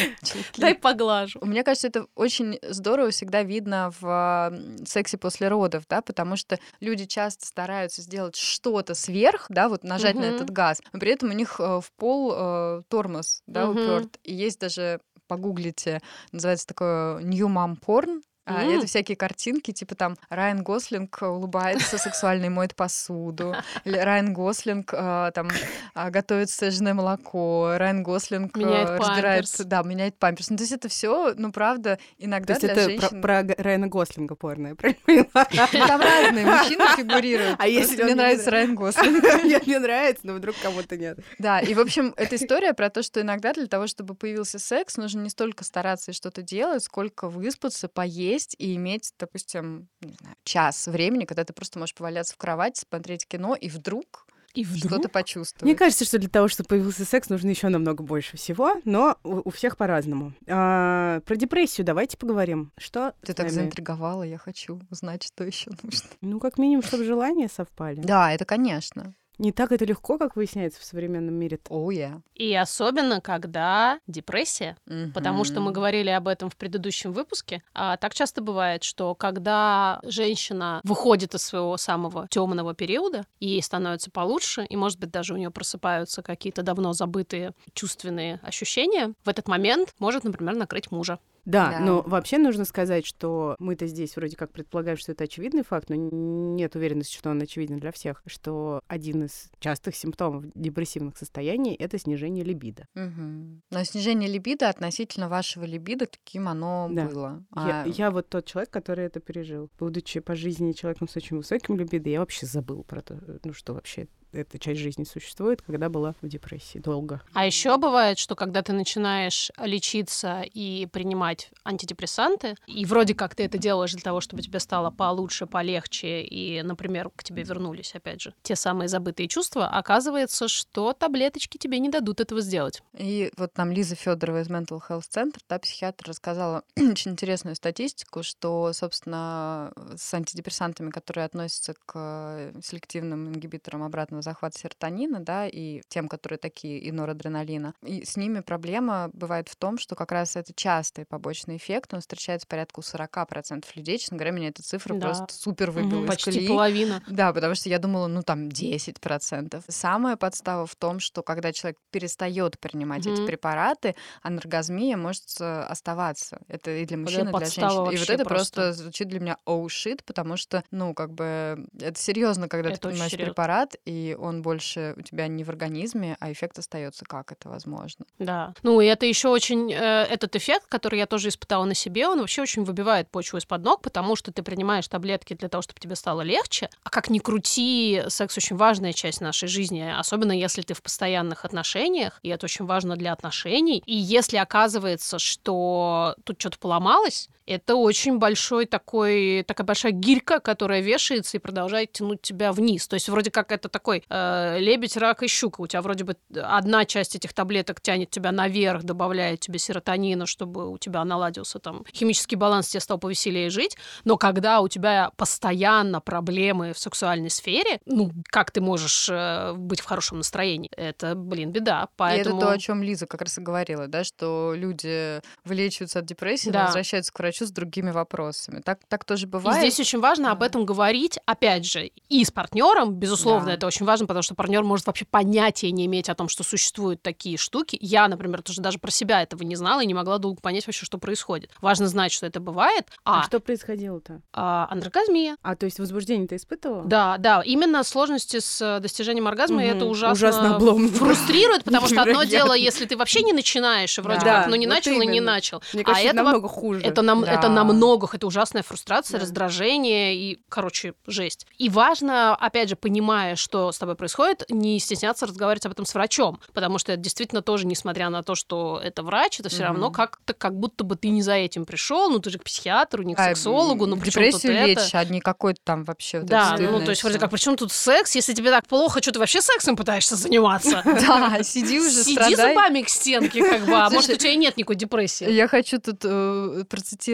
Дай поглажу. Мне кажется, это очень здорово всегда видно в сексе после родов, да, потому что люди часто стараются сделать что-то сверх, да, вот нажать на этот газ, но при этом у них э, в пол э, тормоз, да, уперт. И есть даже, погуглите, называется такое New Mom Porn, а, М. это всякие картинки, типа там Райан Гослинг улыбается сексуально и моет посуду, (laughs) или Райан Гослинг э, там а, готовит сцежное молоко, Райан Гослинг э, Меняет разбирает, памперс. да, меняет памперс. Ну, то есть это все, ну, правда, То иногда есть для это про, женщин... про Г- Райана Гослинга порно, я (laughs) правильно поняла? Там разные мужчины фигурируют. А если мне не нравится? Райан Гослинг. (laughs) Мне мне нравится, но вдруг кому-то нет. Да, и, в общем, эта история про то, что иногда для того, чтобы появился секс, нужно не столько стараться и что-то делать, сколько выспаться, поесть и иметь, допустим, не знаю, час времени, когда ты просто можешь поваляться в кровати, смотреть кино и вдруг И что-то почувствовать. Мне кажется, что для того, чтобы появился секс, нужно еще намного больше всего, но у, у всех по-разному. А, про депрессию давайте поговорим. Что Ты так нами? заинтриговала, я хочу узнать, что еще нужно. Ну, как минимум, чтобы желания совпали. Да, это конечно. Не так это легко, как выясняется в современном мире. Оу, я. И особенно, когда депрессия. Потому что мы говорили об этом в предыдущем выпуске. А так часто бывает, что когда женщина выходит из своего самого темного периода, и ей становится получше, и, может быть, даже у нее просыпаются какие-то давно забытые чувственные ощущения, в этот момент может, например, накрыть мужа. Да, Да. но вообще нужно сказать, что мы-то здесь вроде как предполагаем, что это очевидный факт, но нет уверенности, что он очевиден для всех, что один из частых симптомов депрессивных состояний — это снижение либидо. Мгм. Но снижение либидо относительно вашего либидо, таким оно Да. было. Я, А, я вот тот человек, который это пережил. Будучи по жизни человеком с очень высоким либидо, я вообще забыл про то, ну что вообще эта часть жизни существует, когда была в депрессии долго. А еще бывает, что когда ты начинаешь лечиться и принимать антидепрессанты, и вроде как ты это делаешь для того, чтобы тебе стало получше, полегче, и, например, к тебе вернулись, опять же, те самые забытые чувства, оказывается, что таблеточки тебе не дадут этого сделать. И вот нам Лиза Федорова из Mental Health Center, да, психиатр, рассказала (clears throat) очень интересную статистику, что, собственно, с антидепрессантами, которые относятся к э, селективным ингибиторам обратного захвата серотонина, да, и тем, которые такие, и норадреналина, и с ними проблема бывает в том, что как раз это частый побочный эффект, он встречается порядка у 40% людей. Честно говоря, меня эта цифра Да. просто супер выбила из Почти колеи. половина. Да, потому что я думала, ну там 10%. Самая подстава в том, что когда человек перестает принимать эти Мгм. препараты, анаргазмия может э, оставаться. Это и для мужчин, и для женщин. И вот это просто. просто звучит для меня oh shit, потому что, ну, как бы, это серьезно, когда Это ты принимаешь серьёзно. препарат, и он больше у тебя не в организме, а эффект остается. Как это возможно? Да. Ну, и это еще очень... э, этот эффект, который я тоже испытала на себе, он вообще очень выбивает почву из-под ног, потому что ты принимаешь таблетки для того, чтобы тебе стало легче. А как ни крути, секс очень важная часть нашей жизни, особенно если ты в постоянных отношениях, и это очень важно для отношений. И если оказывается, что тут что-то поломалось, это очень большой такой, такая большая гирька, которая вешается и продолжает тянуть тебя вниз. То есть вроде как это такой э, лебедь, рак и щука. У тебя вроде бы одна часть этих таблеток тянет тебя наверх, добавляет тебе серотонина, чтобы у тебя наладился там химический баланс, тебе стал повеселее жить. Но когда у тебя постоянно проблемы в сексуальной сфере, ну, как ты можешь э, быть в хорошем настроении? Это, блин, беда. Поэтому... И это то, о чем Лиза как раз и говорила, да, что люди вылечиваются от депрессии, Да. возвращаются к врачу с другими вопросами. Так, так тоже И бывает. здесь очень важно об Да. этом говорить, опять же, и с партнером, безусловно, Да. это очень важно, потому что партнер может вообще понятия не иметь о том, что существуют такие штуки. Я, например, тоже даже про себя этого не знала и не могла долго понять вообще, что происходит. Важно знать, что это бывает. А, А, что происходило-то? а, андрогазмия. А, то есть возбуждение ты испытывала? Да, да, именно сложности с э, достижением оргазма, и это ужасно, Ужасно обломно. фрустрирует, потому что одно дело, если ты вообще не начинаешь, и вроде Да, как, ну не начал и не начал. Мне а кажется, это намного хуже. это, нам, Да. это, на многих, это ужасная фрустрация, да. раздражение и, короче, жесть. И важно, опять же, понимая, что с тобой происходит, не стесняться разговаривать об этом с врачом, потому что это действительно тоже, несмотря на то, что это врач, это все mm-hmm. равно как-то как будто бы ты не за этим пришел, ну ты же к психиатру, не к а, сексологу, ну причем тут лечь, это? а не какой-то там вообще. Да, ну то есть вроде как, причем тут секс, если тебе так плохо, что ты вообще сексом пытаешься заниматься? (laughs) Да, сиди уже, Сиди зубами к стенке, как бы, а может у тебя и нет никакой депрессии. Я хочу тут э,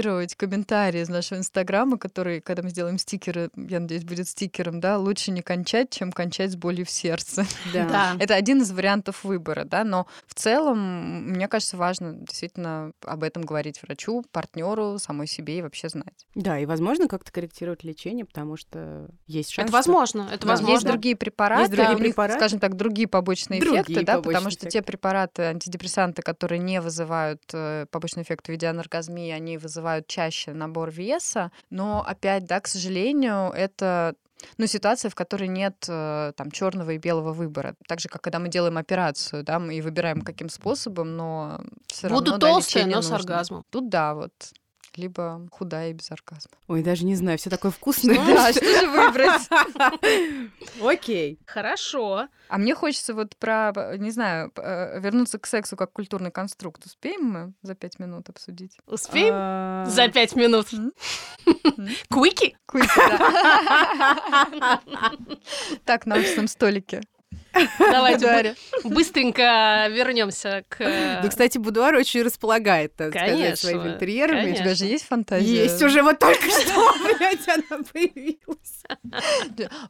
процитировать комментарий из нашего инстаграма, который, когда мы сделаем стикеры, я надеюсь, будет стикером, да, лучше не кончать, чем кончать с болью в сердце. Да. Это один из вариантов выбора, да, но в целом, мне кажется, важно действительно об этом говорить врачу, партнеру, самой себе и вообще знать. Да, и возможно как-то корректировать лечение, потому что есть шанс. Это возможно, это да. возможно. Есть другие препараты, есть другие у них, препараты? скажем так, другие побочные другие эффекты, да, побочные потому что эффекты. те препараты, антидепрессанты, которые не вызывают э, побочный эффект в виде анаргазмии, они вызывают чаще набор веса, но опять, да, к сожалению, это ну, ситуация, в которой нет э, там черного и белого выбора. Так же, как когда мы делаем операцию, да, мы и выбираем каким способом, но все равно Буду да, толстая, но нужно. с оргазмом. Тут да, вот либо худая и без оргазма. Ой, даже не знаю, все такое вкусное. Да, что же выбрать? (laughs) Окей. Хорошо. А мне хочется вот про, не знаю, э, вернуться к сексу как культурный конструкт. Успеем мы за пять минут обсудить? Успеем? А. За пять минут. Куики? Куики, да. (laughs) Так, на офисном столике. Давайте быстренько вернемся к... Ну, кстати, будуар очень располагает, так сказать, своими интерьерами. У тебя же есть фантазия? Есть уже вот только что, (laughs) блядь, она появилась.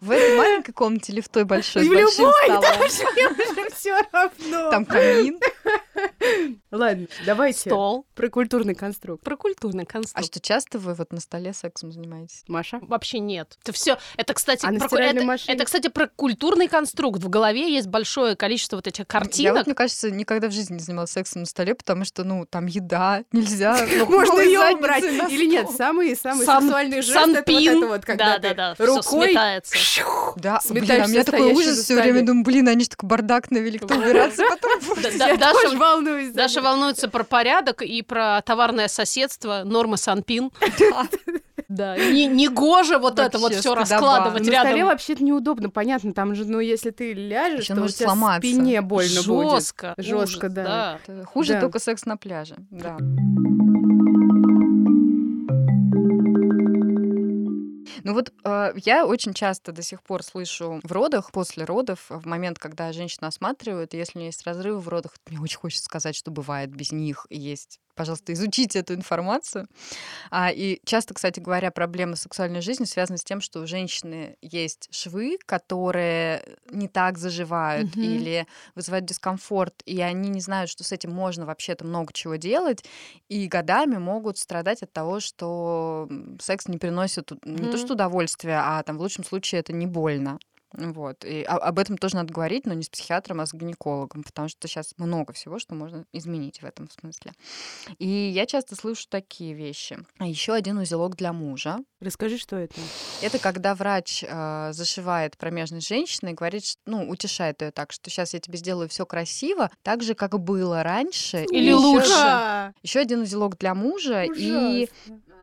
В этой маленькой комнате или в той большой, В любой, даже мне уже все равно. Там камин. (laughs) Ладно, давайте. Стол. Про культурный конструкт. Про культурный конструкт. А что, часто вы вот на столе сексом занимаетесь? Маша? Вообще нет. Это все, это, кстати, а про, это, это, кстати, про культурный конструкт. В голове есть большое количество вот этих картинок. Я вот, мне кажется, никогда в жизни не занималась сексом на столе, потому что, ну, там еда, нельзя. (laughs) Можно ее убрать. Или нет, самые самые сексуальные жесты, это вот это вот, когда ты рукой (laughs) да, блин, а у меня такой ужас все время, думаю, блин, они же такой бардак навели, кто убираться (laughs) потом. Даша волнуюсь. Даша волнуется про порядок и про товарное соседство, нормы Санпин. (laughs) Да, не, не гоже вот это вот все раскладывать рядом. На столе вообще-то неудобно, понятно, там же, ну, если ты ляжешь, то у тебя сломаться. спине больно будет. Жестко. Жестко, да. Хуже только секс на пляже, да. Ну вот э, я очень часто до сих пор слышу в родах, после родов, в момент, когда женщина осматривают, если у нее есть разрывы в родах, мне очень хочется сказать, что бывает без них, есть пожалуйста, изучите эту информацию. А, и часто, кстати говоря, проблемы сексуальной жизни связаны с тем, что у женщины есть швы, которые не так заживают mm-hmm. или вызывают дискомфорт, и они не знают, что с этим можно вообще-то много чего делать, и годами могут страдать от того, что секс не приносит mm-hmm. не то что удовольствия, а там в лучшем случае это не больно. Вот. И об этом тоже надо говорить, но не с психиатром, а с гинекологом, потому что сейчас много всего, что можно изменить в этом смысле. И я часто слышу такие вещи. А еще один узелок для мужа. Расскажи, что это? Это когда врач э, зашивает промежность женщины и говорит, что, ну, утешает ее так, что сейчас я тебе сделаю все красиво, так же, как было раньше. Или лучше. Еще один узелок для мужа. Ужасно. И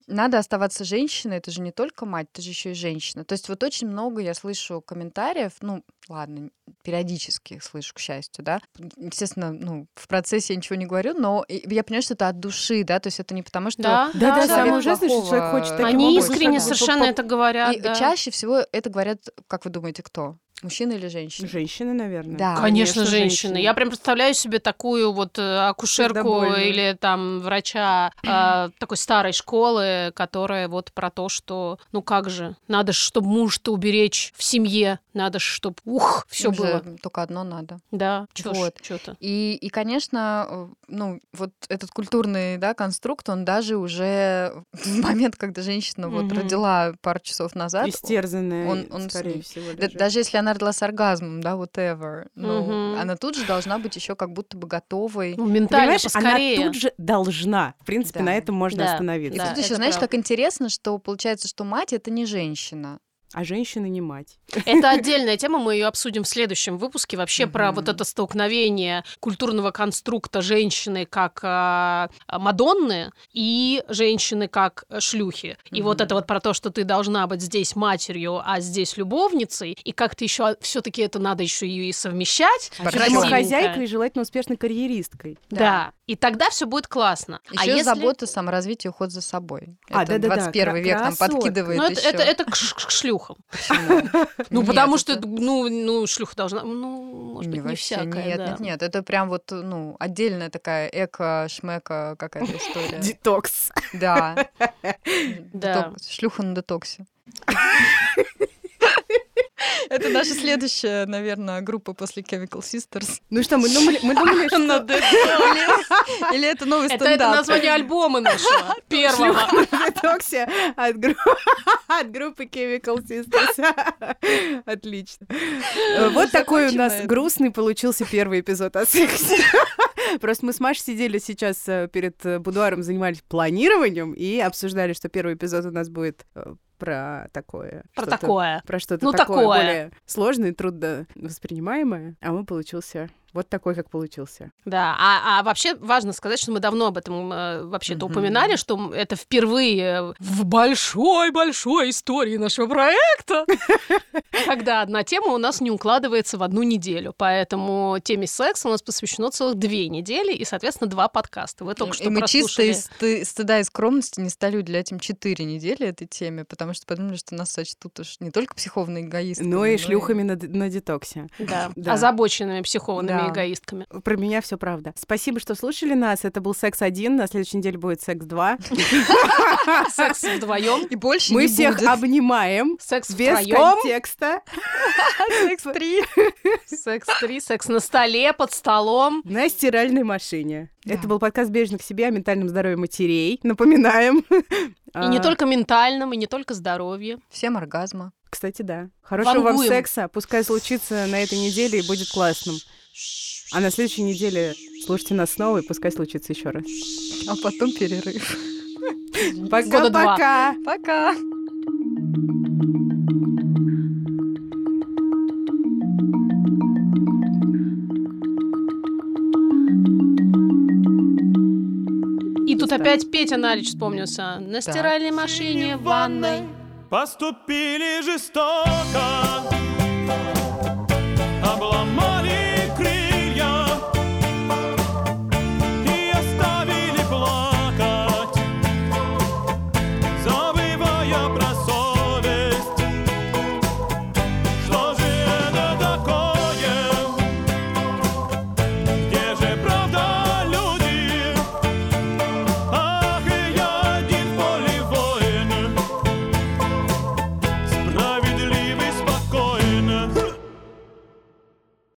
надо оставаться женщиной, это же не только мать, это же еще и женщина. То есть вот очень много я слышу комментариев, ну, ладно, периодически их слышу, к счастью, да. Естественно, ну, в процессе я ничего не говорю, но я понимаю, что это от души, да, то есть это не потому, что... Да, да, да, самое ужасное, что человек хочет таким Они искренне совершенно это говорят, И чаще всего это говорят, как вы думаете, кто? Мужчина или женщина? Женщины, наверное. Да, конечно, конечно женщины. Я прям представляю себе такую вот э, акушерку или там врача э, такой старой школы, которая вот про то, что ну как же, надо, чтобы муж-то уберечь в семье, надо, чтобы ух, все было. Только одно надо. Да, вот. что-то. И, и, конечно, э, ну вот этот культурный да, конструкт, он даже уже (laughs) в момент, когда женщина вот родила пару часов назад, истерзанная, он, он скорее всего. Даже. даже если она родила с оргазмом, да, whatever, но угу. она тут же должна быть еще как будто бы готовой. Ну, ментально поскорее. Она тут же должна. В принципе, да. на этом можно да. остановиться. И да, тут еще, знаешь, правда. как интересно, что получается, что мать это не женщина. А женщина не мать. Это отдельная тема, мы ее обсудим в следующем выпуске. Вообще про вот это столкновение культурного конструкта женщины как а, Мадонны и женщины как шлюхи. И вот это вот про то, что ты должна быть здесь матерью, а здесь любовницей, и как-то еще все-таки это надо еще и совмещать. А красивенько. домохозяйкой и желательно успешной карьеристкой. Да. И тогда все будет классно. Еще а если... забота, саморазвитие, уход за собой. А, это да-да-да, 21 век нам подкидывает Ну, это, еще. это, это к, ш- к шлюхам. (laughs) Ну, потому что, ну, ну, шлюха должна... Ну, может быть, не всякая, нет, да. нет, нет, это прям вот, ну, отдельная такая эко-шмека какая-то история. Детокс. Да. (laughs) Да. Шлюха на детоксе. (laughs) (laughs) Это наша следующая, наверное, группа после Chemical Sisters. Ну что, мы думали, мы думали, что... Или, это новый Это, стендап? это название альбома нашего, (laughs) первого. Шлюха от, гру- (laughs) от группы Chemical Sisters. Отлично. Э, Вот такой у нас грустный получился первый эпизод о сексе. Просто мы с Машей сидели сейчас э, перед э, будуаром, занимались планированием и обсуждали, что первый эпизод у нас будет про такое. Про такое. Про что-то Ну, такое, такое. более сложное и трудно воспринимаемое. А он получился вот такой, как получился. Да, а, а вообще важно сказать, что мы давно об этом э, вообще-то Мгм. упоминали, что это впервые в большой-большой истории нашего проекта, (laughs) когда одна тема у нас не укладывается в одну неделю. Поэтому теме секса у нас посвящено целых две недели и, соответственно, два подкаста. Вы только что и мы чисто из сты- стыда и скромности не стали уделять им 4 недели этой теме, потому что подумали, что нас сочтут уж не только психованные эгоисты, Ну и шлюхами на, детоксе. Да, Да. озабоченными психованными Да. эгоистками. Про меня все правда. Спасибо, что слушали нас. Это был секс 1. На следующей неделе будет секс 2. (laughs) Секс вдвоем, И больше Мы всех обнимаем. секс Без контекста. (laughs) Секс 3. (laughs) секс три, секс на столе, под столом. На стиральной машине. Это был подкаст «Бережно к себе» о ментальном здоровье матерей. Напоминаем. И не только ментальном, и не только здоровье. Всем оргазма. Кстати, да. Хорошего вам Вангуем. секса. Пускай случится на этой неделе и будет классным. А на следующей неделе слушайте нас снова, и пускай случится еще раз. А потом перерыв. Пока-пока! Пока. И тут опять Петя Налич вспомнился. На стиральной машине, в ванной. Поступили жестоко